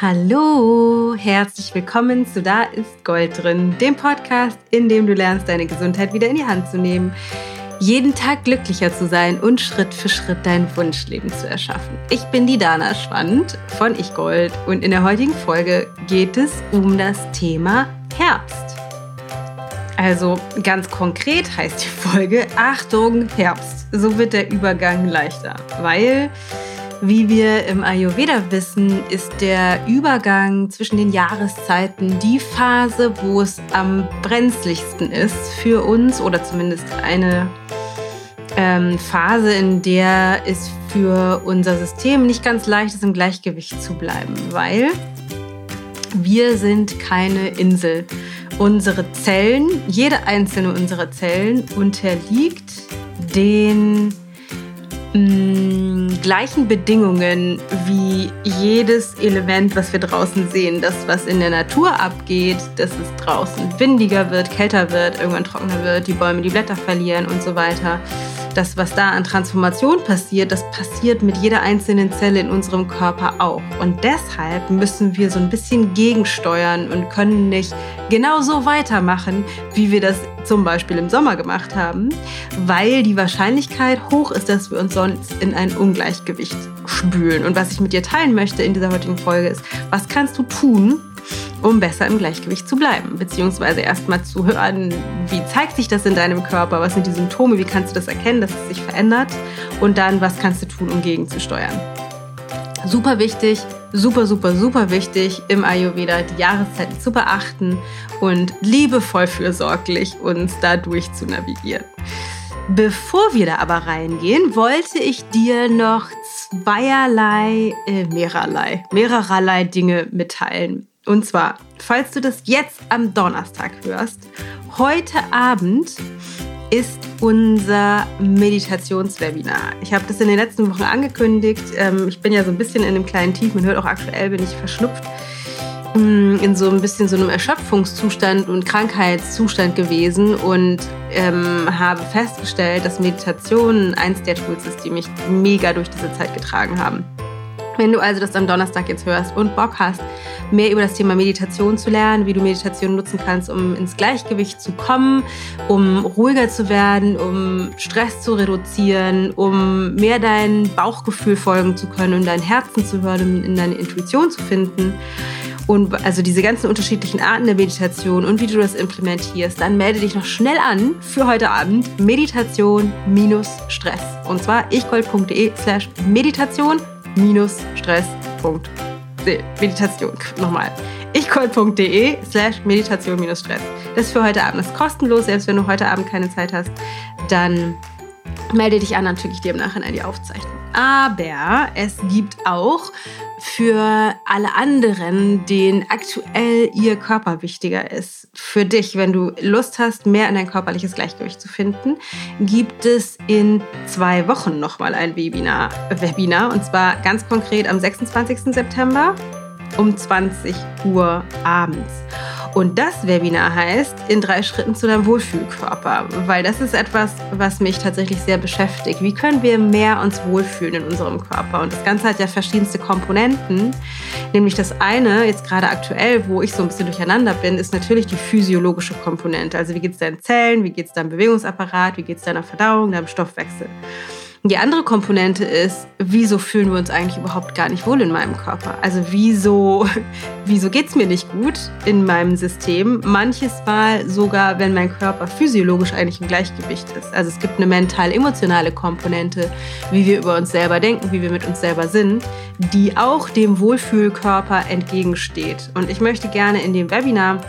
Hallo, herzlich willkommen zu Da ist Gold drin, dem Podcast, in dem du lernst, deine Gesundheit wieder in die Hand zu nehmen, jeden Tag glücklicher zu sein und Schritt für Schritt dein Wunschleben zu erschaffen. Ich bin die Dana Schwand von Ich Gold und in der heutigen Folge geht es um das Thema Herbst. Also ganz konkret heißt die Folge Achtung Herbst. So wird der Übergang leichter, weil wie wir im Ayurveda wissen, ist der Übergang zwischen den Jahreszeiten die Phase, wo es am brenzligsten ist für uns oder zumindest eine ähm, Phase, in der es für unser System nicht ganz leicht ist, im Gleichgewicht zu bleiben, weil wir sind keine Insel. Unsere Zellen, jede einzelne unserer Zellen unterliegt den mh, mm, gleichen Bedingungen wie jedes Element, was wir draußen sehen. Das, was in der Natur abgeht, dass es draußen windiger wird, kälter wird, irgendwann trockener wird, die Bäume die Blätter verlieren und so weiter das, was da an Transformation passiert, das passiert mit jeder einzelnen Zelle in unserem Körper auch. Und deshalb müssen wir so ein bisschen gegensteuern und können nicht genau so weitermachen, wie wir das zum Beispiel im Sommer gemacht haben, weil die Wahrscheinlichkeit hoch ist, dass wir uns sonst in ein Ungleichgewicht spülen. Und was ich mit dir teilen möchte in dieser heutigen Folge ist, was kannst du tun, um besser im Gleichgewicht zu bleiben. Beziehungsweise erstmal zu hören, wie zeigt sich das in deinem Körper, was sind die Symptome, wie kannst du das erkennen, dass es sich verändert und dann, was kannst du tun, um gegenzusteuern. Super wichtig, super, super, super wichtig im Ayurveda die Jahreszeiten zu beachten und liebevoll fürsorglich uns dadurch zu navigieren. Bevor wir da aber reingehen, wollte ich dir noch zweierlei, äh, mehrerlei, mehrererlei Dinge mitteilen. Und zwar, falls du das jetzt am Donnerstag hörst, heute Abend ist unser Meditationswebinar. Ich habe das in den letzten Wochen angekündigt. Ähm, ich bin ja so ein bisschen in einem kleinen Tief. Man hört auch aktuell, bin ich verschnupft. Mm, in so ein bisschen so einem Erschöpfungszustand und Krankheitszustand gewesen und ähm, habe festgestellt, dass Meditation eins der Tools ist, die mich mega durch diese Zeit getragen haben. Wenn du also das am Donnerstag jetzt hörst und Bock hast, mehr über das Thema Meditation zu lernen, wie du Meditation nutzen kannst, um ins Gleichgewicht zu kommen, um ruhiger zu werden, um Stress zu reduzieren, um mehr dein Bauchgefühl folgen zu können, um dein Herzen zu hören, um in deine Intuition zu finden. Und also diese ganzen unterschiedlichen Arten der Meditation und wie du das implementierst, dann melde dich noch schnell an für heute Abend Meditation minus Stress. Und zwar ichgold.de slash Meditation stress.de. Meditation. Nochmal. ichgold.de slash meditation-stress. Das ist für heute Abend. Das ist kostenlos. Selbst wenn du heute Abend keine Zeit hast, dann melde dich an, dann schicke ich dir im Nachhinein die Aufzeichnung. Aber es gibt auch für alle anderen, denen aktuell ihr Körper wichtiger ist. Für dich, wenn du Lust hast, mehr in dein körperliches Gleichgewicht zu finden, gibt es in zwei Wochen nochmal ein Webinar, Webinar. Und zwar ganz konkret am 26. September um 20 Uhr abends. Und das Webinar heißt in drei Schritten zu deinem Wohlfühlkörper, weil das ist etwas, was mich tatsächlich sehr beschäftigt. Wie können wir mehr uns wohlfühlen in unserem Körper? Und das Ganze hat ja verschiedenste Komponenten. Nämlich das eine, jetzt gerade aktuell, wo ich so ein bisschen durcheinander bin, ist natürlich die physiologische Komponente. Also wie geht es deinen Zellen, wie geht es deinem Bewegungsapparat, wie geht es deiner Verdauung, deinem Stoffwechsel. Die andere Komponente ist, wieso fühlen wir uns eigentlich überhaupt gar nicht wohl in meinem Körper? Also wieso, wieso geht es mir nicht gut in meinem System? Manches Mal sogar, wenn mein Körper physiologisch eigentlich im Gleichgewicht ist. Also es gibt eine mental-emotionale Komponente, wie wir über uns selber denken, wie wir mit uns selber sind, die auch dem Wohlfühlkörper entgegensteht. Und ich möchte gerne in dem Webinar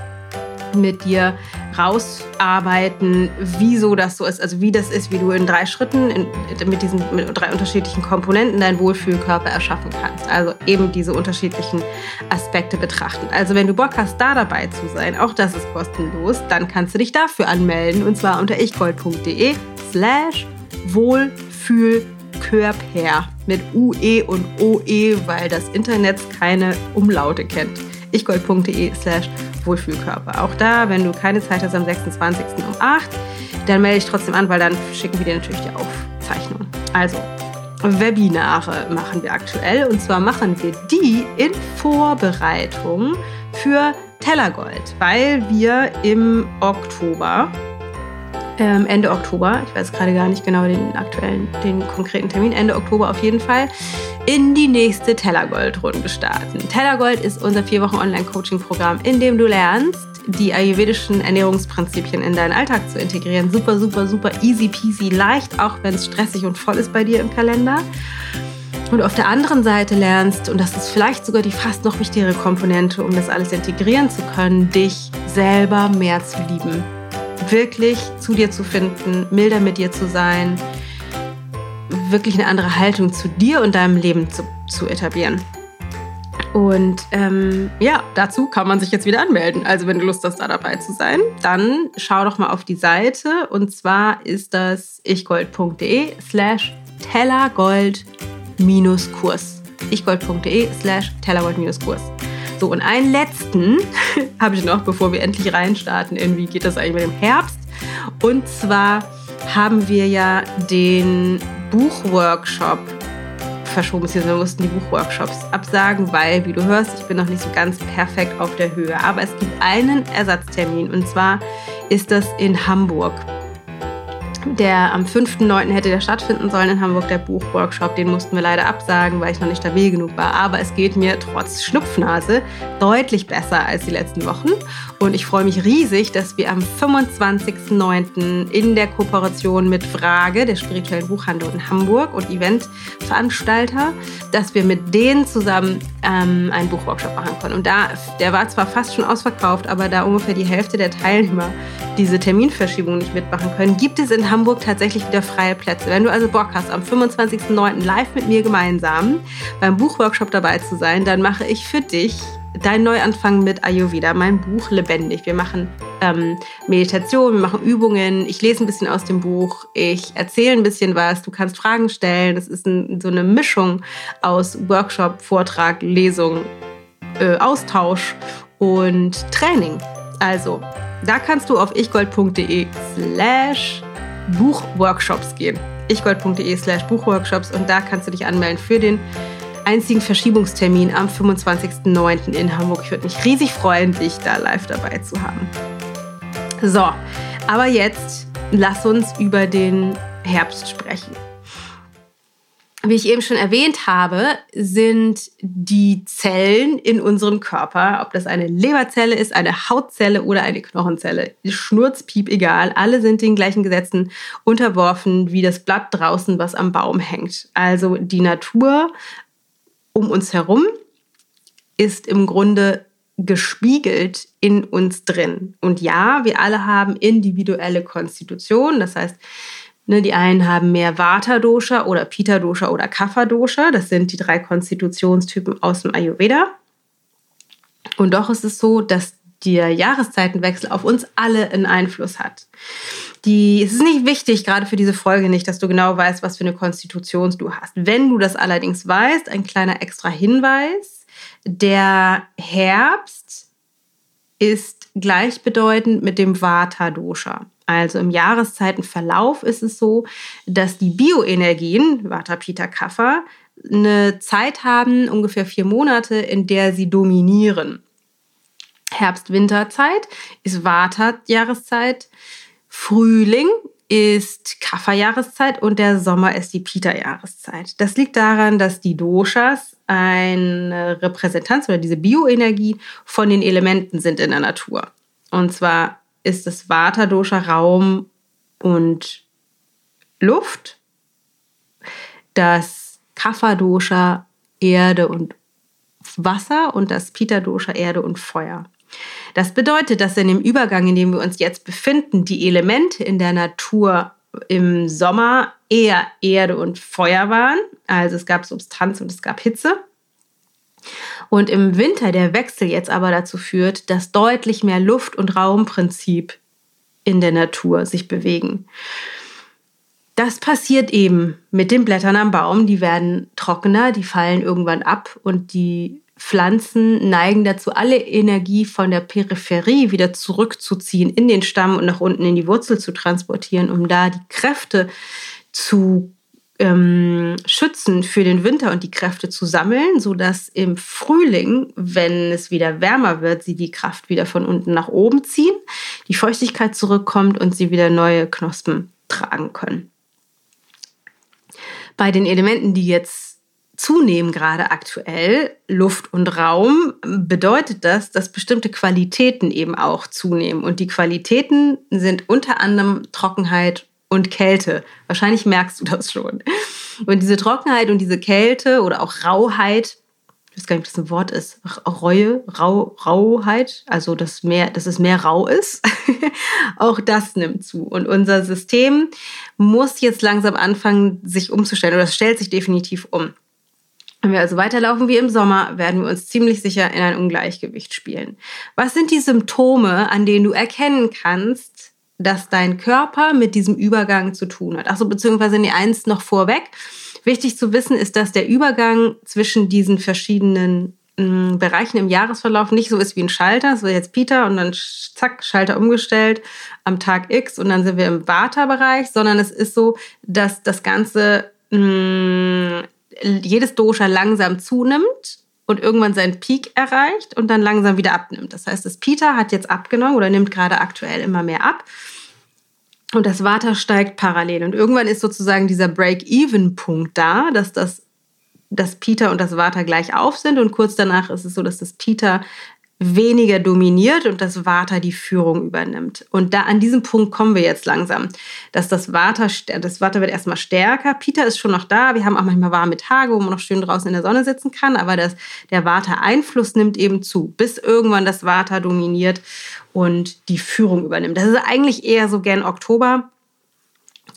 mit dir rausarbeiten, wieso das so ist, also wie das ist, wie du in drei Schritten in, mit diesen mit drei unterschiedlichen Komponenten deinen Wohlfühlkörper erschaffen kannst. Also eben diese unterschiedlichen Aspekte betrachten. Also wenn du Bock hast, da dabei zu sein, auch das ist kostenlos, dann kannst du dich dafür anmelden und zwar unter ichgold.de slash Wohlfühlkörper mit UE und OE, weil das Internet keine Umlaute kennt. ichgold.de slash Wohlfühlkörper. Auch da, wenn du keine Zeit hast am 26. um 8, dann melde dich trotzdem an, weil dann schicken wir dir natürlich die Aufzeichnung. Also, Webinare machen wir aktuell. Und zwar machen wir die in Vorbereitung für Tellergold, weil wir im Oktober, ähm, Ende Oktober, ich weiß gerade gar nicht genau den aktuellen, den konkreten Termin, Ende Oktober auf jeden Fall, in die nächste Tellergold-Runde starten. Tellergold ist unser vier Wochen Online-Coaching-Programm, in dem du lernst, die ayurvedischen Ernährungsprinzipien in deinen Alltag zu integrieren. Super, super, super easy peasy, leicht, auch wenn es stressig und voll ist bei dir im Kalender. Und auf der anderen Seite lernst, und das ist vielleicht sogar die fast noch wichtigere Komponente, um das alles integrieren zu können, dich selber mehr zu lieben. Wirklich zu dir zu finden, milder mit dir zu sein, wirklich eine andere Haltung zu dir und deinem Leben zu, zu etablieren. Und ähm, ja, dazu kann man sich jetzt wieder anmelden. Also wenn du Lust hast, da dabei zu sein, dann schau doch mal auf die Seite. Und zwar ist das ichgold.de slash tellergold-kurs. ichgold.de slash tellergold-kurs. So, und einen letzten habe ich noch, bevor wir endlich reinstarten. Irgendwie geht das eigentlich mit dem Herbst. Und zwar haben wir ja den Buchworkshop verschoben. Wir mussten die Buchworkshops absagen, weil, wie du hörst, ich bin noch nicht so ganz perfekt auf der Höhe. Aber es gibt einen Ersatztermin und zwar ist das in Hamburg. Der am 5.9. hätte der stattfinden sollen in Hamburg, der Buchworkshop. Den mussten wir leider absagen, weil ich noch nicht stabil genug war. Aber es geht mir trotz Schnupfnase deutlich besser als die letzten Wochen. Und ich freue mich riesig, dass wir am 25.09. in der Kooperation mit Frage, der spirituellen Buchhandlung in Hamburg und Eventveranstalter, dass wir mit denen zusammen ähm, einen Buchworkshop machen können. Und da, der war zwar fast schon ausverkauft, aber da ungefähr die Hälfte der Teilnehmer diese Terminverschiebung nicht mitmachen können, gibt es in Hamburg tatsächlich wieder freie Plätze. Wenn du also Bock hast, am 25.09. live mit mir gemeinsam beim Buchworkshop dabei zu sein, dann mache ich für dich Dein Neuanfang mit Ayurveda, mein Buch Lebendig. Wir machen ähm, Meditation, wir machen Übungen, ich lese ein bisschen aus dem Buch, ich erzähle ein bisschen was, du kannst Fragen stellen. Das ist ein, so eine Mischung aus Workshop, Vortrag, Lesung, äh, Austausch und Training. Also, da kannst du auf ichgold.de slash Buchworkshops gehen. ichgold.de slash Buchworkshops und da kannst du dich anmelden für den einzigen Verschiebungstermin am 25.09. in Hamburg. Ich würde mich riesig freuen, dich da live dabei zu haben. So, aber jetzt lass uns über den Herbst sprechen. Wie ich eben schon erwähnt habe, sind die Zellen in unserem Körper, ob das eine Leberzelle ist, eine Hautzelle oder eine Knochenzelle, schnurzpiep egal, alle sind den gleichen Gesetzen unterworfen wie das Blatt draußen, was am Baum hängt. Also die Natur um uns herum ist im Grunde gespiegelt in uns drin. Und ja, wir alle haben individuelle Konstitutionen. Das heißt, ne, die einen haben mehr Vata-Dosha oder Pitta-Dosha oder Kapha-Dosha. Das sind die drei Konstitutionstypen aus dem Ayurveda. Und doch ist es so, dass der Jahreszeitenwechsel auf uns alle einen Einfluss hat. Die, es ist nicht wichtig, gerade für diese Folge nicht, dass du genau weißt, was für eine Konstitution du hast. Wenn du das allerdings weißt, ein kleiner extra Hinweis, der Herbst ist gleichbedeutend mit dem Vata-Dosha. Also im Jahreszeitenverlauf ist es so, dass die Bioenergien, Vata, Pitta, Kapha, eine Zeit haben, ungefähr vier Monate, in der sie dominieren. Herbst-Winterzeit ist Vata-Jahreszeit. Frühling ist Kapha-Jahreszeit und der Sommer ist die Pita-Jahreszeit. Das liegt daran, dass die Doshas eine Repräsentanz oder diese Bioenergie von den Elementen sind in der Natur. Und zwar ist das Vata-Dosha Raum und Luft, das Kapha-Dosha Erde und Wasser und das Pita-Dosha Erde und Feuer. Das bedeutet, dass in dem Übergang, in dem wir uns jetzt befinden, die Elemente in der Natur im Sommer eher Erde und Feuer waren. Also es gab Substanz und es gab Hitze. Und im Winter der Wechsel jetzt aber dazu führt, dass deutlich mehr Luft- und Raumprinzip in der Natur sich bewegen. Das passiert eben mit den Blättern am Baum. Die werden trockener, die fallen irgendwann ab und die Pflanzen neigen dazu, alle Energie von der Peripherie wieder zurückzuziehen, in den Stamm und nach unten in die Wurzel zu transportieren, um da die Kräfte zu ähm, schützen für den Winter und die Kräfte zu sammeln, sodass im Frühling, wenn es wieder wärmer wird, sie die Kraft wieder von unten nach oben ziehen, die Feuchtigkeit zurückkommt und sie wieder neue Knospen tragen können. Bei den Elementen, die jetzt zunehmen, gerade aktuell, Luft und Raum, bedeutet das, dass bestimmte Qualitäten eben auch zunehmen. Und die Qualitäten sind unter anderem Trockenheit und Kälte. Wahrscheinlich merkst du das schon. Und diese Trockenheit und diese Kälte oder auch Rauheit, ich weiß gar nicht, ob das ein Wort ist, Reue, Rau, Rauheit, also dass, mehr, dass es mehr rau ist, auch das nimmt zu. Und unser System muss jetzt langsam anfangen, sich umzustellen, oder es stellt sich definitiv um. Wenn wir also weiterlaufen wie im Sommer, werden wir uns ziemlich sicher in ein Ungleichgewicht spielen. Was sind die Symptome, an denen du erkennen kannst, dass dein Körper mit diesem Übergang zu tun hat. Achso, beziehungsweise nee, eins noch vorweg. Wichtig zu wissen ist, dass der Übergang zwischen diesen verschiedenen mm, Bereichen im Jahresverlauf nicht so ist wie ein Schalter. So jetzt Peter und dann zack, Schalter umgestellt am Tag X und dann sind wir im Vata-Bereich, sondern es ist so, dass das Ganze mh, mm, jedes Dosha langsam zunimmt und irgendwann seinen Peak erreicht und dann langsam wieder abnimmt. Das heißt, das Peter hat jetzt abgenommen oder nimmt gerade aktuell immer mehr ab. Und das Vata steigt parallel. Und irgendwann ist sozusagen dieser Break-Even-Punkt da, dass das, das Peter und das Vata gleich auf sind. Und kurz danach ist es so, dass das Peter weniger dominiert und das Vata die Führung übernimmt. Und da an diesem Punkt kommen wir jetzt langsam, dass das Vata, das Vata wird erstmal stärker. Peter ist schon noch da. Wir haben auch manchmal warme Tage, wo man noch schön draußen in der Sonne sitzen kann, aber das, der Vata-Einfluss nimmt eben zu, bis irgendwann das Vata dominiert und die Führung übernimmt. Das ist eigentlich eher so gern Oktober.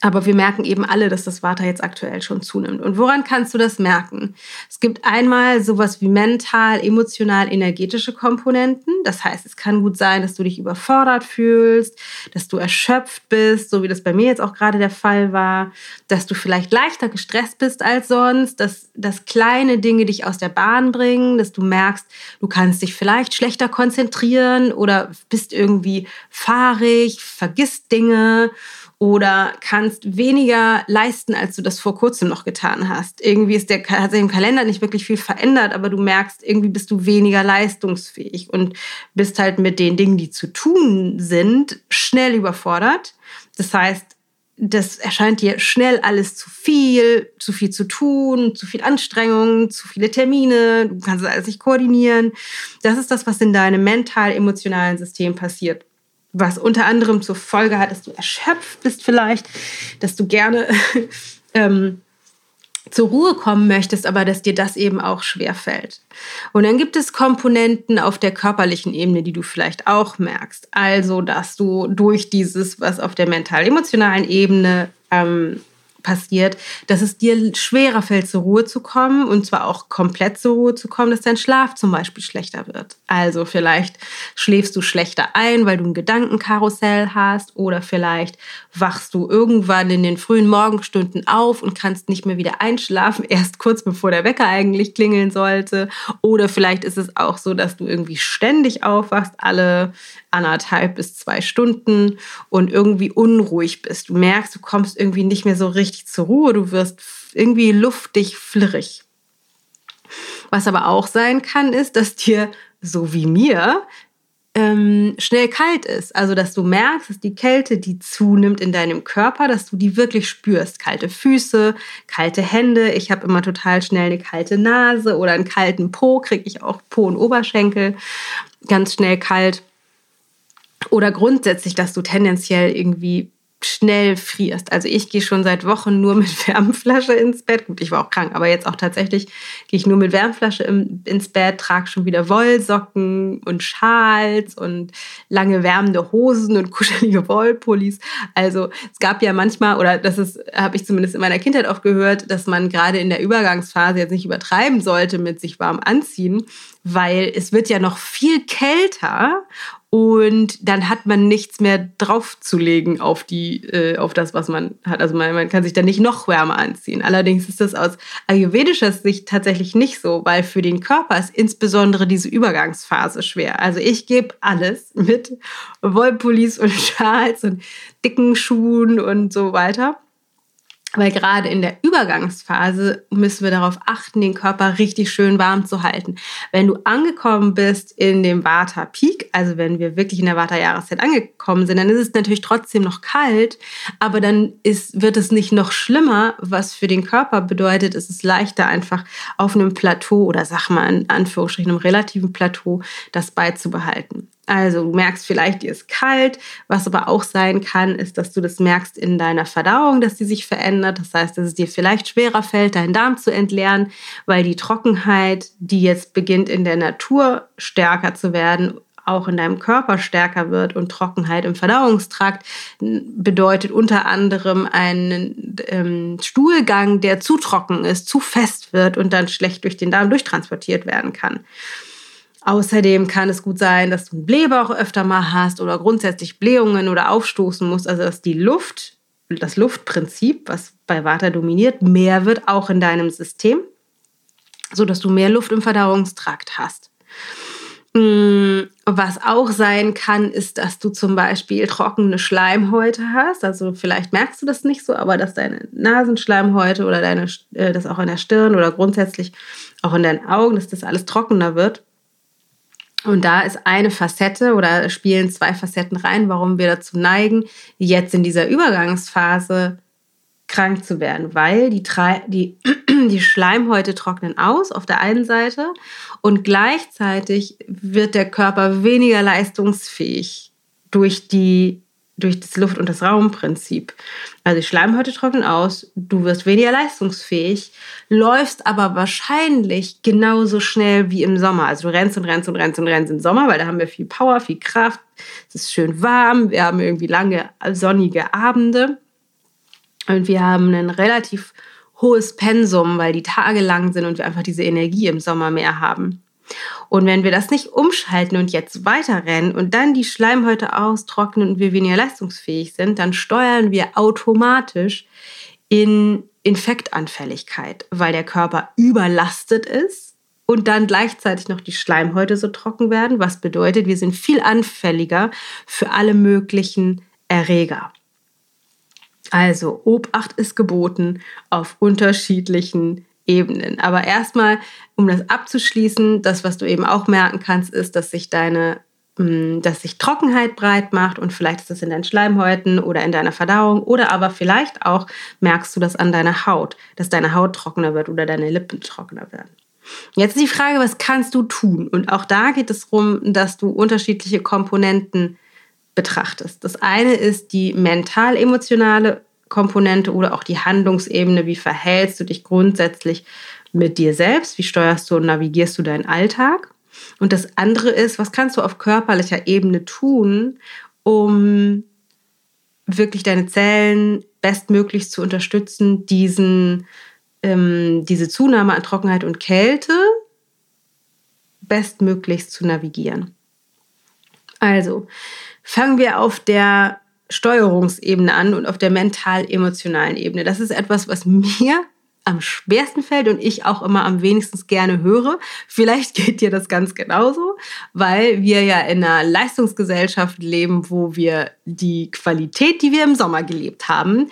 Aber wir merken eben alle, dass das Vata jetzt aktuell schon zunimmt. Und woran kannst du das merken? Es gibt einmal sowas wie mental, emotional, energetische Komponenten. Das heißt, es kann gut sein, dass du dich überfordert fühlst, dass du erschöpft bist, so wie das bei mir jetzt auch gerade der Fall war, dass du vielleicht leichter gestresst bist als sonst, dass, dass kleine Dinge dich aus der Bahn bringen, dass du merkst, du kannst dich vielleicht schlechter konzentrieren oder bist irgendwie fahrig, vergisst Dinge oder kannst weniger leisten, als du das vor kurzem noch getan hast. Irgendwie ist der, hat sich im Kalender nicht wirklich viel verändert, aber du merkst, irgendwie bist du weniger leistungsfähig und bist halt mit den Dingen, die zu tun sind, schnell überfordert. Das heißt, das erscheint dir schnell alles zu viel, zu viel zu tun, zu viel Anstrengung, zu viele Termine, du kannst alles nicht koordinieren. Das ist das, was in deinem mental-emotionalen System passiert was unter anderem zur Folge hat, dass du erschöpft bist vielleicht, dass du gerne ähm, zur Ruhe kommen möchtest, aber dass dir das eben auch schwer fällt. Und dann gibt es Komponenten auf der körperlichen Ebene, die du vielleicht auch merkst. Also, dass du durch dieses, was auf der mental-emotionalen Ebene ähm, passiert, dass es dir schwerer fällt, zur Ruhe zu kommen und zwar auch komplett zur Ruhe zu kommen, dass dein Schlaf zum Beispiel schlechter wird. Also vielleicht schläfst du schlechter ein, weil du ein Gedankenkarussell hast oder vielleicht wachst du irgendwann in den frühen Morgenstunden auf und kannst nicht mehr wieder einschlafen, erst kurz bevor der Wecker eigentlich klingeln sollte. Oder vielleicht ist es auch so, dass du irgendwie ständig aufwachst, alle anderthalb bis zwei Stunden und irgendwie unruhig bist. Du merkst, du kommst irgendwie nicht mehr so richtig zur Ruhe, du wirst irgendwie luftig, flirrig. Was aber auch sein kann, ist, dass dir, so wie mir, ähm, schnell kalt ist. Also, dass du merkst, dass die Kälte, die zunimmt in deinem Körper, dass du die wirklich spürst. Kalte Füße, kalte Hände. Ich habe immer total schnell eine kalte Nase oder einen kalten Po, kriege ich auch Po und Oberschenkel ganz schnell kalt. Oder grundsätzlich, dass du tendenziell irgendwie schnell frierst. Also ich gehe schon seit Wochen nur mit Wärmflasche ins Bett. Gut, ich war auch krank, aber jetzt auch tatsächlich gehe ich nur mit Wärmflasche im, ins Bett, trage schon wieder Wollsocken und Schals und lange wärmende Hosen und kuschelige Wollpullis. Also es gab ja manchmal, oder das ist, habe ich zumindest in meiner Kindheit oft gehört, dass man gerade in der Übergangsphase jetzt nicht übertreiben sollte mit sich warm anziehen, weil es wird ja noch viel kälter und dann hat man nichts mehr draufzulegen auf die äh, auf das was man hat. Also man, man kann sich dann nicht noch wärmer anziehen. Allerdings ist das aus ayurvedischer Sicht tatsächlich nicht so weil für den Körper ist insbesondere diese Übergangsphase schwer. Also ich gebe alles mit Wollpullis und Schals und dicken Schuhen und so weiter Weil gerade in der Übergangsphase müssen wir darauf achten, den Körper richtig schön warm zu halten. Wenn du angekommen bist in dem Vata Peak, also wenn wir wirklich in der Vata Jahreszeit angekommen sind, dann ist es natürlich trotzdem noch kalt, aber dann ist, wird es nicht noch schlimmer, was für den Körper bedeutet, es ist leichter einfach auf einem Plateau oder sag mal in Anführungsstrichen einem relativen Plateau das beizubehalten. Also du merkst vielleicht, dir ist kalt. Was aber auch sein kann, ist, dass du das merkst in deiner Verdauung, dass die sich verändert. Das heißt, dass es dir vielleicht schwerer fällt, deinen Darm zu entleeren, weil die Trockenheit, die jetzt beginnt in der Natur stärker zu werden, auch in deinem Körper stärker wird und Trockenheit im Verdauungstrakt bedeutet unter anderem einen ähm, Stuhlgang, der zu trocken ist, zu fest wird und dann schlecht durch den Darm durchtransportiert werden kann. Außerdem kann es gut sein, dass du einen Blähbauch öfter mal hast oder grundsätzlich Blähungen oder aufstoßen musst. Also dass die Luft, das Luftprinzip, was bei Vata dominiert, mehr wird auch in deinem System, sodass du mehr Luft im Verdauungstrakt hast. Mm, was auch sein kann, ist, dass du zum Beispiel trockene Schleimhäute hast. Also vielleicht merkst du das nicht so, aber dass deine Nasenschleimhäute oder deine, äh, das auch in der Stirn oder grundsätzlich auch in deinen Augen, dass das alles trockener wird. Und da ist eine Facette oder spielen zwei Facetten rein, warum wir dazu neigen, jetzt in dieser Übergangsphase krank zu werden, weil die, die, die Schleimhäute trocknen aus auf der einen Seite und gleichzeitig wird der Körper weniger leistungsfähig durch die durch das Luft- und das Raumprinzip. Also die Schleimhäute trocknen aus, du wirst weniger leistungsfähig, läufst aber wahrscheinlich genauso schnell wie im Sommer. Also du rennst und rennst und rennst und rennst im Sommer, weil da haben wir viel Power, viel Kraft, es ist schön warm, wir haben irgendwie lange sonnige Abende und wir haben ein relativ hohes Pensum, weil die Tage lang sind und wir einfach diese Energie im Sommer mehr haben. Und wenn wir das nicht umschalten und jetzt weiterrennen und dann die Schleimhäute austrocknen und wir weniger leistungsfähig sind, dann steuern wir automatisch in Infektanfälligkeit, weil der Körper überlastet ist und dann gleichzeitig noch die Schleimhäute so trocken werden, was bedeutet, wir sind viel anfälliger für alle möglichen Erreger. Also Obacht ist geboten auf unterschiedlichen Ebenen. Aber erstmal, um das abzuschließen, das, was du eben auch merken kannst, ist, dass sich deine mm, dass sich Trockenheit breit macht und vielleicht ist das in deinen Schleimhäuten oder in deiner Verdauung oder aber vielleicht auch merkst du das an deiner Haut, dass deine Haut trockener wird oder deine Lippen trockener werden. Jetzt ist die Frage, was kannst du tun? Und auch da geht es darum, dass du unterschiedliche Komponenten betrachtest. Das eine ist die mental-emotionale Komponente oder auch die Handlungsebene. Wie verhältst du dich grundsätzlich mit dir selbst? Wie steuerst du und navigierst du deinen Alltag? Und das andere ist, was kannst du auf körperlicher Ebene tun, um wirklich deine Zellen bestmöglich zu unterstützen, diesen, ähm, diese Zunahme an Trockenheit und Kälte bestmöglichst zu navigieren. Also fangen wir auf der Steuerungsebene an und auf der mental-emotionalen Ebene. Das ist etwas, was mir am schwersten fällt und ich auch immer am wenigsten gerne höre. Vielleicht geht dir das ganz genauso, weil wir ja in einer Leistungsgesellschaft leben, wo wir die Qualität, die wir im Sommer gelebt haben,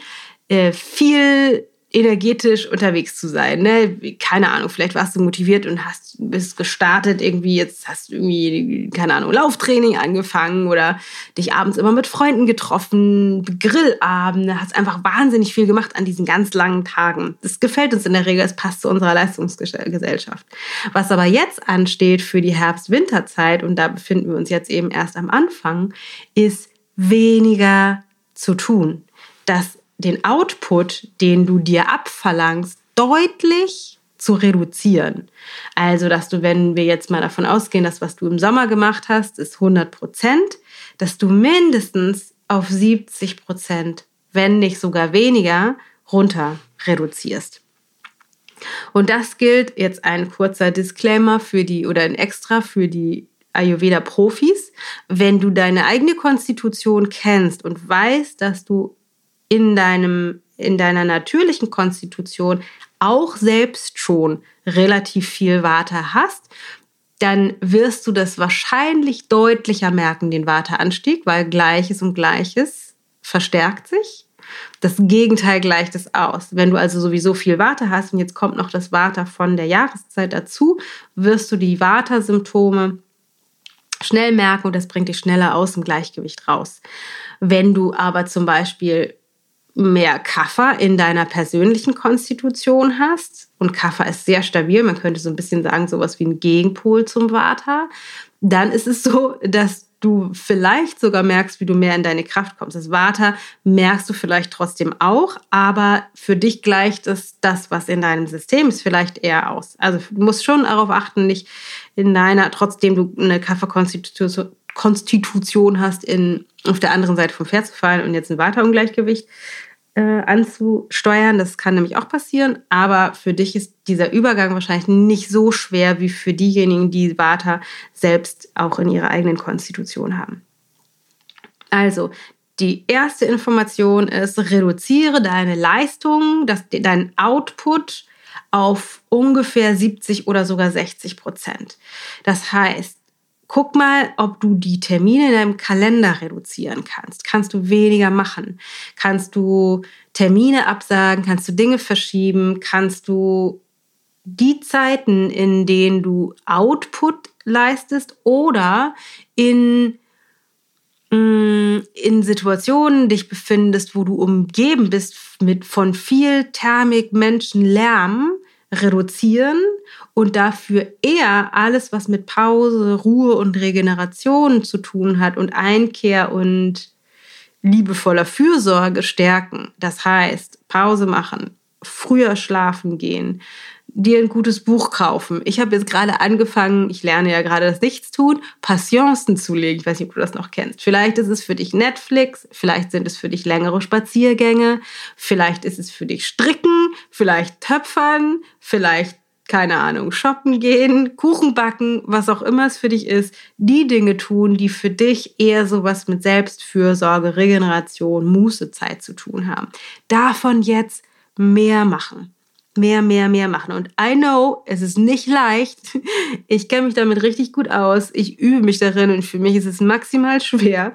äh, viel energetisch unterwegs zu sein. Ne? Keine Ahnung, vielleicht warst du motiviert und hast bist gestartet, irgendwie jetzt hast du irgendwie, keine Ahnung, Lauftraining angefangen oder dich abends immer mit Freunden getroffen, Grillabende, hast einfach wahnsinnig viel gemacht an diesen ganz langen Tagen. Das gefällt uns in der Regel, es passt zu unserer Leistungsgesellschaft. Was aber jetzt ansteht für die Herbst-Winterzeit, und da befinden wir uns jetzt eben erst am Anfang, ist weniger zu tun. Das den Output, den du dir abverlangst, deutlich zu reduzieren. Also, dass du, wenn wir jetzt mal davon ausgehen, dass was du im Sommer gemacht hast, ist 100 Prozent, dass du mindestens auf 70 Prozent, wenn nicht sogar weniger, runter reduzierst. Und das gilt jetzt ein kurzer Disclaimer für die oder ein extra für die Ayurveda-Profis. Wenn du deine eigene Konstitution kennst und weißt, dass du in deinem in deiner natürlichen Konstitution auch selbst schon relativ viel Warte hast, dann wirst du das wahrscheinlich deutlicher merken, den Warteanstieg, weil Gleiches und Gleiches verstärkt sich. Das Gegenteil gleicht es aus. Wenn du also sowieso viel Warte hast und jetzt kommt noch das Vata von der Jahreszeit dazu, wirst du die Vata-Symptome schnell merken und das bringt dich schneller aus dem Gleichgewicht raus. Wenn du aber zum Beispiel mehr Kaffer in deiner persönlichen Konstitution hast, und Kaffer ist sehr stabil, man könnte so ein bisschen sagen, sowas wie ein Gegenpol zum Vata, dann ist es so, dass du vielleicht sogar merkst, wie du mehr in deine Kraft kommst. Das Vata merkst du vielleicht trotzdem auch, aber für dich gleicht es das, was in deinem System ist, vielleicht eher aus. Also du musst schon darauf achten, nicht in deiner, trotzdem du eine Kafferkonstitution Konstitution hast, in, auf der anderen Seite vom Pferd zu fallen und jetzt ein Vata-Ungleichgewicht äh, anzusteuern. Das kann nämlich auch passieren, aber für dich ist dieser Übergang wahrscheinlich nicht so schwer wie für diejenigen, die Vata selbst auch in ihrer eigenen Konstitution haben. Also, die erste Information ist, reduziere deine Leistung, das, deinen Output auf ungefähr 70 oder sogar 60 Prozent. Das heißt, Guck mal, ob du die Termine in deinem Kalender reduzieren kannst. Kannst du weniger machen? Kannst du Termine absagen? Kannst du Dinge verschieben? Kannst du die Zeiten, in denen du Output leistest oder in, mm, in Situationen dich befindest, wo du umgeben bist mit von viel Thermik, Menschen, Lärm, reduzieren und dafür eher alles, was mit Pause, Ruhe und Regeneration zu tun hat und Einkehr und liebevoller Fürsorge stärken. Das heißt, Pause machen, früher schlafen gehen, dir ein gutes Buch kaufen. Ich habe jetzt gerade angefangen, ich lerne ja gerade das Nichtstun, Passionsen zu legen. Ich weiß nicht, ob du das noch kennst. Vielleicht ist es für dich Netflix, vielleicht sind es für dich längere Spaziergänge, vielleicht ist es für dich Stricken, vielleicht Töpfern, vielleicht keine Ahnung, shoppen gehen, Kuchen backen, was auch immer es für dich ist, die Dinge tun, die für dich eher sowas mit Selbstfürsorge, Regeneration, Mußezeit zu tun haben. Davon jetzt mehr machen mehr, mehr, mehr machen. Und I know, es ist nicht leicht. Ich kenne mich damit richtig gut aus. Ich übe mich darin und für mich ist es maximal schwer,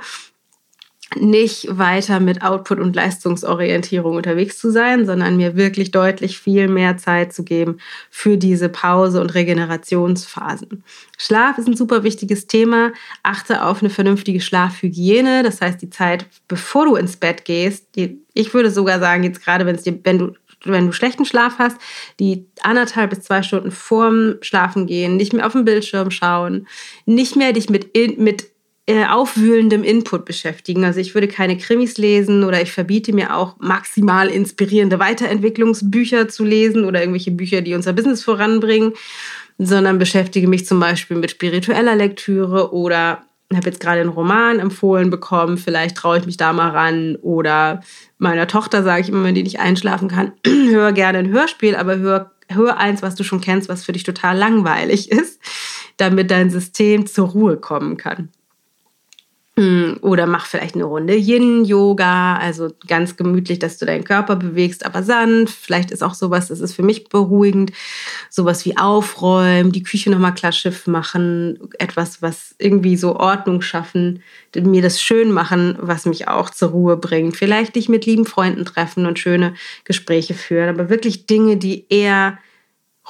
nicht weiter mit Output und Leistungsorientierung unterwegs zu sein, sondern mir wirklich deutlich viel mehr Zeit zu geben für diese Pause- und Regenerationsphasen. Schlaf ist ein super wichtiges Thema. Achte auf eine vernünftige Schlafhygiene. Das heißt, die Zeit, bevor du ins Bett gehst, die, ich würde sogar sagen, jetzt gerade wenn du wenn du schlechten Schlaf hast, die anderthalb bis zwei Stunden vorm Schlafen gehen, nicht mehr auf den Bildschirm schauen, nicht mehr dich mit, in, mit äh, aufwühlendem Input beschäftigen. Also ich würde keine Krimis lesen oder ich verbiete mir auch maximal inspirierende Weiterentwicklungsbücher zu lesen oder irgendwelche Bücher, die unser Business voranbringen, sondern beschäftige mich zum Beispiel mit spiritueller Lektüre oder habe jetzt gerade einen Roman empfohlen bekommen, vielleicht traue ich mich da mal ran. Oder meiner Tochter sage ich immer, wenn die nicht einschlafen kann, hör gerne ein Hörspiel, aber hör, hör eins, was du schon kennst, was für dich total langweilig ist, damit dein System zur Ruhe kommen kann. Hm, oder mach vielleicht eine Runde Yin-Yoga, also ganz gemütlich, dass du deinen Körper bewegst, aber sanft. Vielleicht ist auch sowas, das ist für mich beruhigend, sowas wie aufräumen, die Küche nochmal klar Schiff machen, etwas, was irgendwie so Ordnung schaffen, mir das schön machen, was mich auch zur Ruhe bringt. Vielleicht dich mit lieben Freunden treffen und schöne Gespräche führen, aber wirklich Dinge, die eher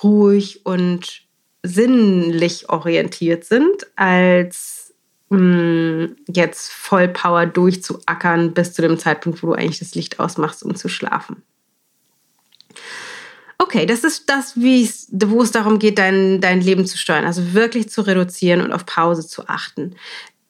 ruhig und sinnlich orientiert sind, als Mm, jetzt voll Power durchzuackern bis zu dem Zeitpunkt, wo du eigentlich das Licht ausmachst, um zu schlafen. Okay, das ist das, wo es darum geht, dein, dein Leben zu steuern, also wirklich zu reduzieren und auf Pause zu achten.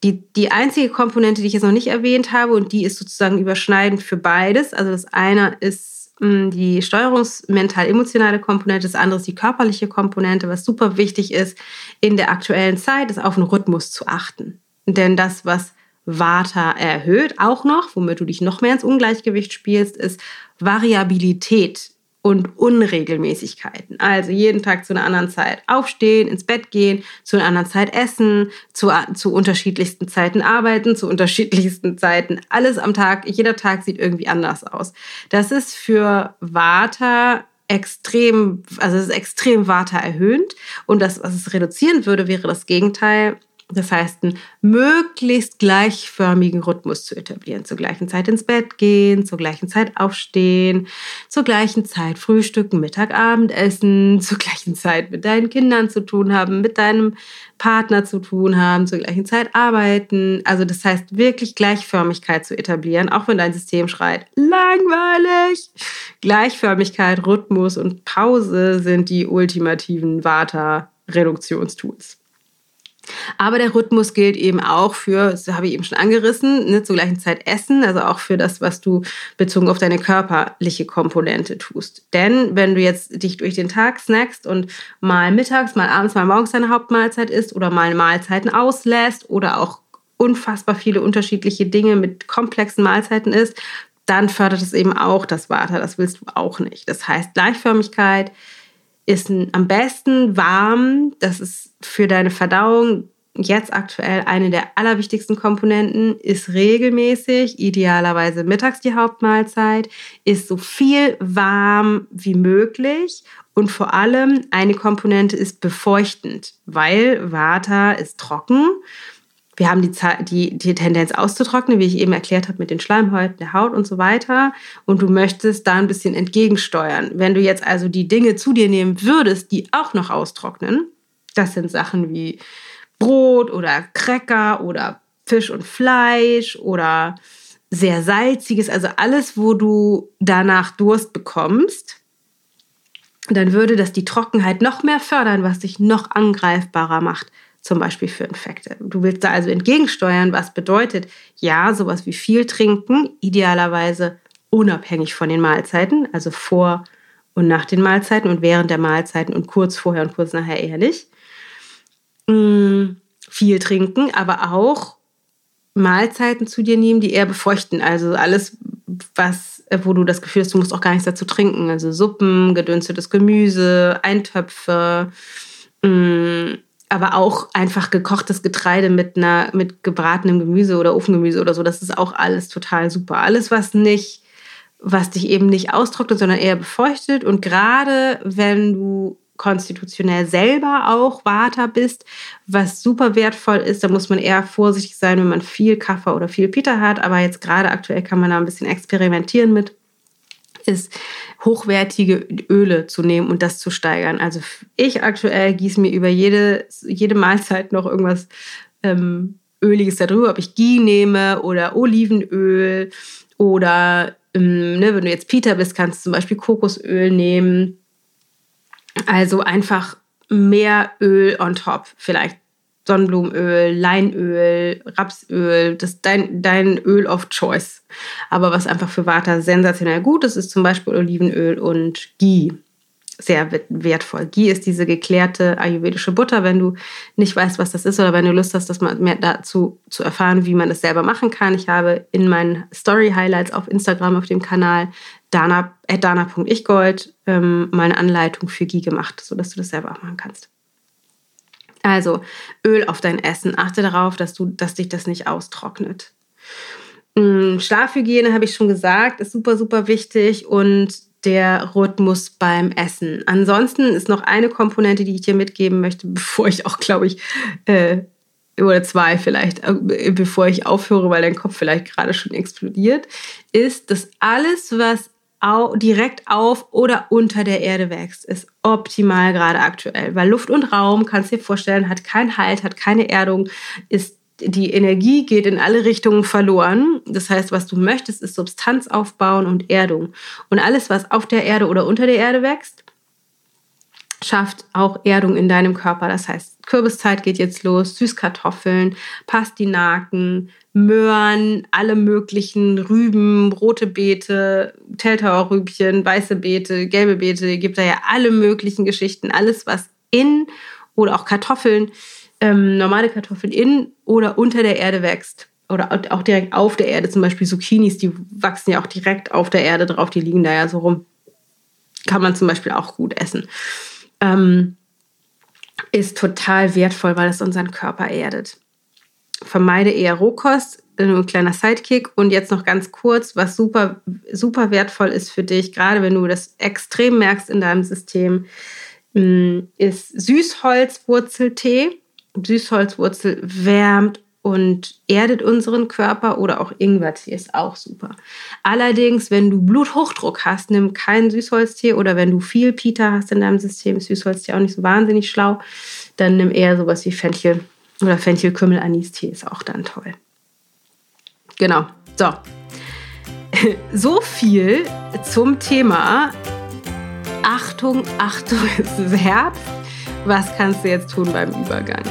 Die, die einzige Komponente, die ich jetzt noch nicht erwähnt habe, und die ist sozusagen überschneidend für beides. Also das eine ist mm, die steuerungsmental-emotionale Komponente, das andere ist die körperliche Komponente. Was super wichtig ist in der aktuellen Zeit, ist auf den Rhythmus zu achten. Denn das, was Vata erhöht, auch noch, womit du dich noch mehr ins Ungleichgewicht spielst, ist Variabilität und Unregelmäßigkeiten. Also jeden Tag zu einer anderen Zeit aufstehen, ins Bett gehen, zu einer anderen Zeit essen, zu, zu unterschiedlichsten Zeiten arbeiten, zu unterschiedlichsten Zeiten. Alles am Tag, jeder Tag sieht irgendwie anders aus. Das ist für Vata extrem, also es ist extrem Vata erhöhend. Und das, was es reduzieren würde, wäre das Gegenteil, Das heißt, einen möglichst gleichförmigen Rhythmus zu etablieren. Zur gleichen Zeit ins Bett gehen, zur gleichen Zeit aufstehen, zur gleichen Zeit frühstücken, Mittag, Abendessen, zur gleichen Zeit mit deinen Kindern zu tun haben, mit deinem Partner zu tun haben, zur gleichen Zeit arbeiten. Also das heißt, wirklich Gleichförmigkeit zu etablieren, auch wenn dein System schreit, langweilig. Gleichförmigkeit, Rhythmus und Pause sind die ultimativen Vata-Reduktionstools. Aber der Rhythmus gilt eben auch für, das habe ich eben schon angerissen, ne, zur gleichen Zeit Essen, also auch für das, was du bezogen auf deine körperliche Komponente tust. Denn wenn du jetzt dich durch den Tag snackst und mal mittags, mal abends, mal morgens deine Hauptmahlzeit isst oder mal Mahlzeiten auslässt oder auch unfassbar viele unterschiedliche Dinge mit komplexen Mahlzeiten isst, dann fördert es eben auch das Vata. Das willst du auch nicht. Das heißt, Gleichförmigkeit, ist am besten warm. Das ist für deine Verdauung jetzt aktuell eine der allerwichtigsten Komponenten. Ist regelmäßig, idealerweise mittags die Hauptmahlzeit, ist so viel warm wie möglich und vor allem eine Komponente ist befeuchtend, weil Vata ist trocken wir haben die, die, die Tendenz auszutrocknen, wie ich eben erklärt habe, mit den Schleimhäuten der Haut und so weiter. Und du möchtest da ein bisschen entgegensteuern. Wenn du jetzt also die Dinge zu dir nehmen würdest, die auch noch austrocknen, das sind Sachen wie Brot oder Cracker oder Fisch und Fleisch oder sehr salziges, also alles, wo du danach Durst bekommst, dann würde das die Trockenheit noch mehr fördern, was dich noch angreifbarer macht zum Beispiel für Infekte. Du willst da also entgegensteuern, was bedeutet, ja, sowas wie viel trinken, idealerweise unabhängig von den Mahlzeiten, also vor und nach den Mahlzeiten und während der Mahlzeiten und kurz vorher und kurz nachher eher nicht. Mm, viel trinken, aber auch Mahlzeiten zu dir nehmen, die eher befeuchten. Also alles, was, wo du das Gefühl hast, du musst auch gar nichts dazu trinken. Also Suppen, gedünstetes Gemüse, Eintöpfe, mm, aber auch einfach gekochtes Getreide mit einer mit gebratenem Gemüse oder Ofengemüse oder so, das ist auch alles total super. Alles was nicht was dich eben nicht austrocknet, sondern eher befeuchtet. Und gerade wenn du konstitutionell selber auch Water bist, was super wertvoll ist, da muss man eher vorsichtig sein, wenn man viel Kaffee oder viel Pita hat, aber jetzt gerade aktuell kann man da ein bisschen experimentieren mit ist, hochwertige Öle zu nehmen und das zu steigern. Also ich aktuell gieße mir über jede, jede Mahlzeit noch irgendwas ähm, Öliges darüber, ob ich Ghee nehme oder Olivenöl oder ähm, ne, wenn du jetzt Peter bist, kannst du zum Beispiel Kokosöl nehmen. Also einfach mehr Öl on top. Vielleicht Sonnenblumenöl, Leinöl, Rapsöl, das dein, dein Öl of Choice. Aber was einfach für Vata sensationell gut ist, ist zum Beispiel Olivenöl und Ghee. Sehr wertvoll. Ghee ist diese geklärte ayurvedische Butter. Wenn du nicht weißt, was das ist oder wenn du Lust hast, das mal mehr dazu zu erfahren, wie man das selber machen kann. Ich habe in meinen Story-Highlights auf Instagram auf dem Kanal dana, dana.ichgold ähm, mal eine Anleitung für Ghee gemacht, sodass du das selber auch machen kannst. Also Öl auf dein Essen. Achte darauf, dass, du, dass dich das nicht austrocknet. Mm, Schlafhygiene habe ich schon gesagt, ist super, super wichtig und der Rhythmus beim Essen. Ansonsten ist noch eine Komponente, die ich dir mitgeben möchte, bevor ich auch, glaube ich, äh, oder zwei vielleicht, äh, bevor ich aufhöre, weil dein Kopf vielleicht gerade schon explodiert, ist, dass alles, was direkt auf oder unter der Erde wächst, ist optimal gerade aktuell. Weil Luft und Raum, kannst du dir vorstellen, hat keinen Halt, hat keine Erdung, ist die Energie geht in alle Richtungen verloren. Das heißt, was du möchtest, ist Substanz aufbauen und Erdung. Und alles, was auf der Erde oder unter der Erde wächst, schafft auch Erdung in deinem Körper. Das heißt, Kürbiszeit geht jetzt los, Süßkartoffeln, Pastinaken, Möhren, alle möglichen Rüben, rote Beete, Teltauerrübchen, weiße Beete, gelbe Beete, gibt da ja alle möglichen Geschichten, alles was in oder auch Kartoffeln, ähm, normale Kartoffeln in oder unter der Erde wächst. Oder auch direkt auf der Erde, zum Beispiel Zucchinis, die wachsen ja auch direkt auf der Erde drauf, die liegen da ja so rum. Kann man zum Beispiel auch gut essen ähm, ist total wertvoll, weil es unseren Körper erdet. Vermeide eher Rohkost, nur ein kleiner Sidekick. Und jetzt noch ganz kurz, was super, super wertvoll ist für dich, gerade wenn du das extrem merkst in deinem System, mm, ist Süßholzwurzeltee. Süßholzwurzel wärmt und erdet unseren Körper oder auch Ingwertee ist auch super. Allerdings, wenn du Bluthochdruck hast, nimm keinen Süßholztee oder wenn du viel Pita hast in deinem System, ist Süßholztee auch nicht so wahnsinnig schlau, dann nimm eher sowas wie Fenchel oder Fenchel-Kümmel-Anis-Tee ist auch dann toll. Genau. So. So viel zum Thema Achtung, Achtung, es ist Herbst. Was kannst du jetzt tun beim Übergang?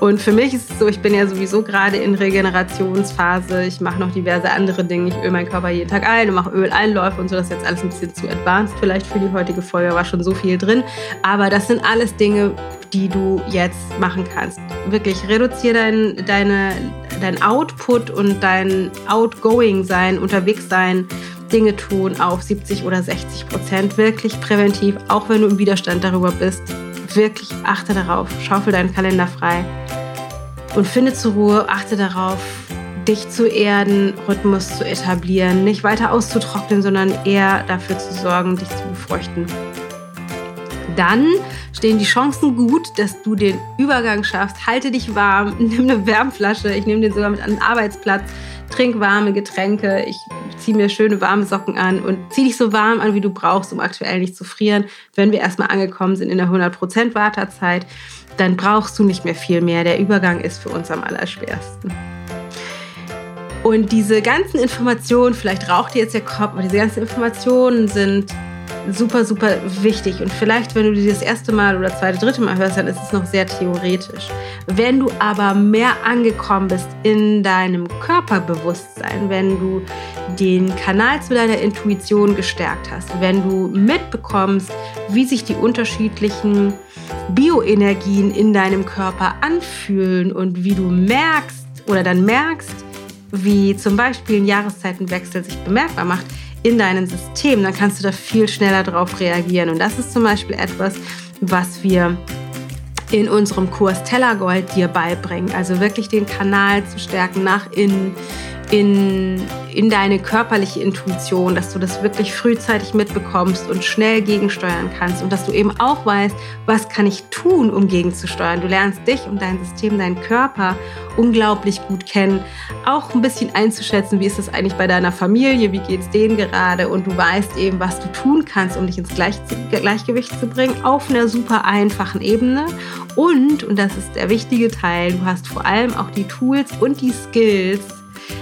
Und für mich ist es so, ich bin ja sowieso gerade in Regenerationsphase. Ich mache noch diverse andere Dinge. Ich öle meinen Körper jeden Tag ein und mache Öleinläufe und so. Das ist jetzt alles ein bisschen zu advanced vielleicht für die heutige Folge. War schon so viel drin. Aber das sind alles Dinge, die du jetzt machen kannst. Wirklich reduziere dein, deine, dein Output und dein Outgoing sein, unterwegs sein, Dinge tun auf 70 oder 60 Prozent. Wirklich präventiv, auch wenn du im Widerstand darüber bist wirklich achte darauf, schaufel deinen Kalender frei und finde zur Ruhe, achte darauf, dich zu erden, Rhythmus zu etablieren, nicht weiter auszutrocknen, sondern eher dafür zu sorgen, dich zu befeuchten. Dann stehen die Chancen gut, dass du den Übergang schaffst. Halte dich warm, nimm eine Wärmflasche, ich nehme den sogar mit an den Arbeitsplatz, trink warme Getränke, ich zieh mir schöne warme Socken an und zieh dich so warm an, wie du brauchst, um aktuell nicht zu frieren. Wenn wir erstmal angekommen sind in der 100% Wartezeit, dann brauchst du nicht mehr viel mehr. Der Übergang ist für uns am allerschwersten. Und diese ganzen Informationen, vielleicht raucht dir jetzt der Kopf, aber diese ganzen Informationen sind super, super wichtig. Und vielleicht, wenn du die das erste Mal oder zweite, dritte Mal hörst, dann ist es noch sehr theoretisch. Wenn du aber mehr angekommen bist in deinem Körperbewusstsein, wenn du den Kanal zu deiner Intuition gestärkt hast, wenn du mitbekommst, wie sich die unterschiedlichen Bioenergien in deinem Körper anfühlen und wie du merkst oder dann merkst, wie zum Beispiel ein Jahreszeitenwechsel sich bemerkbar macht, in deinem System, dann kannst du da viel schneller drauf reagieren. Und das ist zum Beispiel etwas, was wir in unserem Kurs Tellergold dir beibringen. Also wirklich den Kanal zu stärken nach innen, in, in deine körperliche Intuition, dass du das wirklich frühzeitig mitbekommst und schnell gegensteuern kannst und dass du eben auch weißt, was kann ich tun, um gegenzusteuern. Du lernst dich und dein System, deinen Körper unglaublich gut kennen, auch ein bisschen einzuschätzen, wie ist es eigentlich bei deiner Familie, wie geht es denen gerade und du weißt eben, was du tun kannst, um dich ins Gleich Gleichgewicht zu bringen, auf einer super einfachen Ebene. Und, und das ist der wichtige Teil, du hast vor allem auch die Tools und die Skills,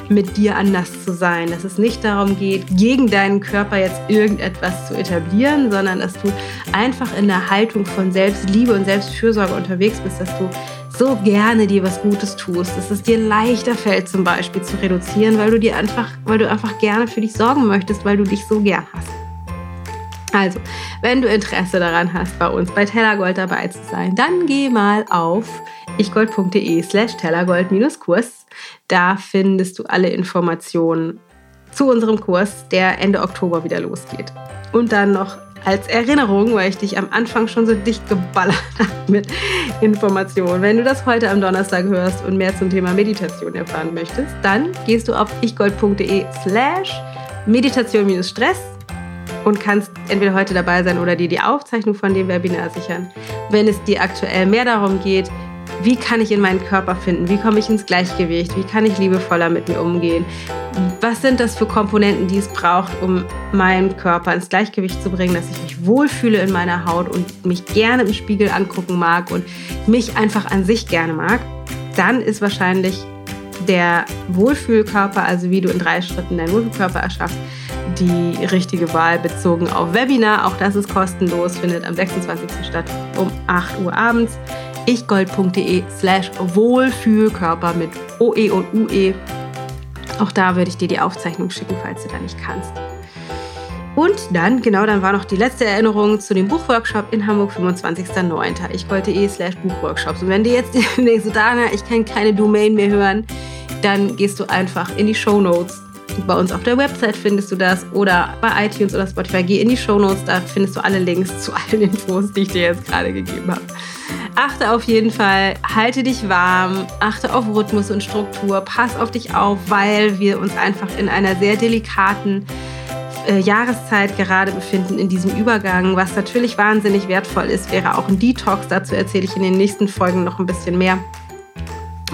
mit dir anders zu sein. Dass es nicht darum geht, gegen deinen Körper jetzt irgendetwas zu etablieren, sondern dass du einfach in der Haltung von Selbstliebe und Selbstfürsorge unterwegs bist, dass du so gerne dir was Gutes tust, dass es dir leichter fällt, zum Beispiel zu reduzieren, weil du dir einfach, weil du einfach gerne für dich sorgen möchtest, weil du dich so gern hast. Also, wenn du Interesse daran hast, bei uns bei Tellergold dabei zu sein, dann geh mal auf ichgold.de slash tellergold-kurs. Da findest du alle Informationen zu unserem Kurs, der Ende Oktober wieder losgeht. Und dann noch als Erinnerung, weil ich dich am Anfang schon so dicht geballert habe mit Informationen. Wenn du das heute am Donnerstag hörst und mehr zum Thema Meditation erfahren möchtest, dann gehst du auf ichgold.de slash Meditation-Stress und kannst entweder heute dabei sein oder dir die Aufzeichnung von dem Webinar sichern. Wenn es dir aktuell mehr darum geht, wie kann ich in meinen Körper finden? Wie komme ich ins Gleichgewicht? Wie kann ich liebevoller mit mir umgehen? Was sind das für Komponenten, die es braucht, um meinen Körper ins Gleichgewicht zu bringen, dass ich mich wohlfühle in meiner Haut und mich gerne im Spiegel angucken mag und mich einfach an sich gerne mag? Dann ist wahrscheinlich der Wohlfühlkörper, also wie du in drei Schritten deinen Wohlfühlkörper erschaffst, die richtige Wahl bezogen auf Webinar. Auch das ist kostenlos, findet am 26. statt um 8 Uhr abends ichgold.de slash Wohlfühlkörper mit OE und UE. Auch da würde ich dir die Aufzeichnung schicken, falls du da nicht kannst. Und dann, genau, dann war noch die letzte Erinnerung zu dem Buchworkshop in Hamburg, 25.09. ichgold.de slash Buchworkshops. Und wenn du jetzt denkst, Dana, ich kann keine Domain mehr hören, dann gehst du einfach in die Show Notes. Bei uns auf der Website findest du das oder bei iTunes oder Spotify. Geh in die Show Notes, da findest du alle Links zu allen Infos, die ich dir jetzt gerade gegeben habe. Achte auf jeden Fall, halte dich warm, achte auf Rhythmus und Struktur, pass auf dich auf, weil wir uns einfach in einer sehr delikaten äh, Jahreszeit gerade befinden in diesem Übergang. Was natürlich wahnsinnig wertvoll ist, wäre auch ein Detox. Dazu erzähle ich in den nächsten Folgen noch ein bisschen mehr.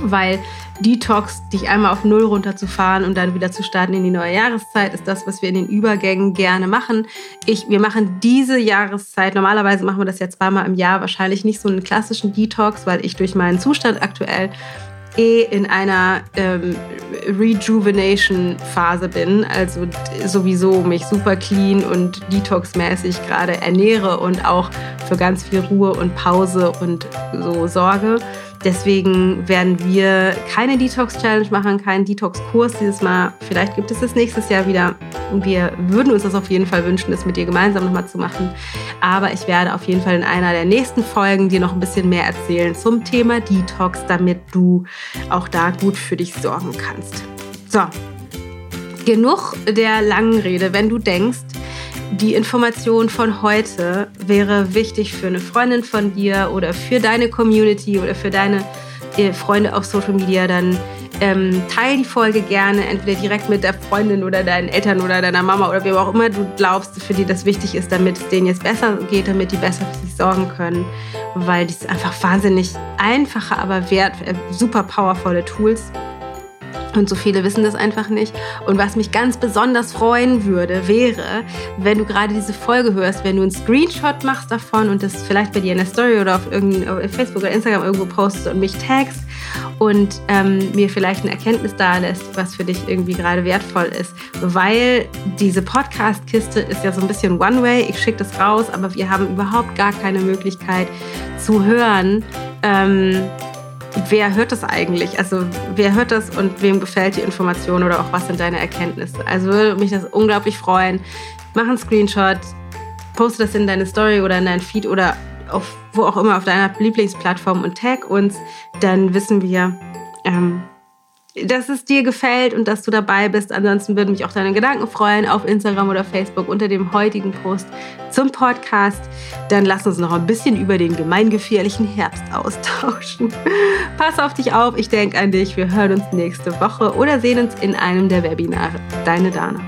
weil Detox, dich einmal auf Null runterzufahren und dann wieder zu starten in die neue Jahreszeit, ist das, was wir in den Übergängen gerne machen. Ich, wir machen diese Jahreszeit, normalerweise machen wir das ja zweimal im Jahr, wahrscheinlich nicht so einen klassischen Detox, weil ich durch meinen Zustand aktuell eh in einer ähm, Rejuvenation-Phase bin, also sowieso mich super clean und detox-mäßig gerade ernähre und auch für ganz viel Ruhe und Pause und so sorge. Deswegen werden wir keine Detox-Challenge machen, keinen Detox-Kurs dieses Mal. Vielleicht gibt es das nächstes Jahr wieder. Wir würden uns das auf jeden Fall wünschen, das mit dir gemeinsam nochmal zu machen. Aber ich werde auf jeden Fall in einer der nächsten Folgen dir noch ein bisschen mehr erzählen zum Thema Detox, damit du auch da gut für dich sorgen kannst. So, genug der langen Rede. Wenn du denkst, die Information von heute wäre wichtig für eine Freundin von dir oder für deine Community oder für deine äh, Freunde auf Social Media, dann ähm, teile die Folge gerne entweder direkt mit der Freundin oder deinen Eltern oder deiner Mama oder wem auch immer du glaubst, für die das wichtig ist, damit es denen jetzt besser geht, damit die besser für sich sorgen können, weil die sind einfach wahnsinnig einfache, aber wert, äh, super powervolle Tools. Und so viele wissen das einfach nicht. Und was mich ganz besonders freuen würde, wäre, wenn du gerade diese Folge hörst, wenn du einen Screenshot machst davon und das vielleicht bei dir in der Story oder auf, auf Facebook oder Instagram irgendwo postest und mich tagst und ähm, mir vielleicht eine Erkenntnis da lässt, was für dich irgendwie gerade wertvoll ist. Weil diese Podcast-Kiste ist ja so ein bisschen One-Way. Ich schicke das raus, aber wir haben überhaupt gar keine Möglichkeit zu hören. Ähm, wer hört das eigentlich? Also wer hört das und wem gefällt die Information oder auch was sind deine Erkenntnisse? Also würde mich das unglaublich freuen. Mach einen Screenshot, poste das in deine Story oder in dein Feed oder auf wo auch immer auf deiner Lieblingsplattform und tag uns, dann wissen wir, ähm, dass es dir gefällt und dass du dabei bist. Ansonsten würden mich auch deine Gedanken freuen auf Instagram oder Facebook unter dem heutigen Post zum Podcast. Dann lass uns noch ein bisschen über den gemeingefährlichen Herbst austauschen. Pass auf dich auf, ich denke an dich. Wir hören uns nächste Woche oder sehen uns in einem der Webinare. Deine Dana.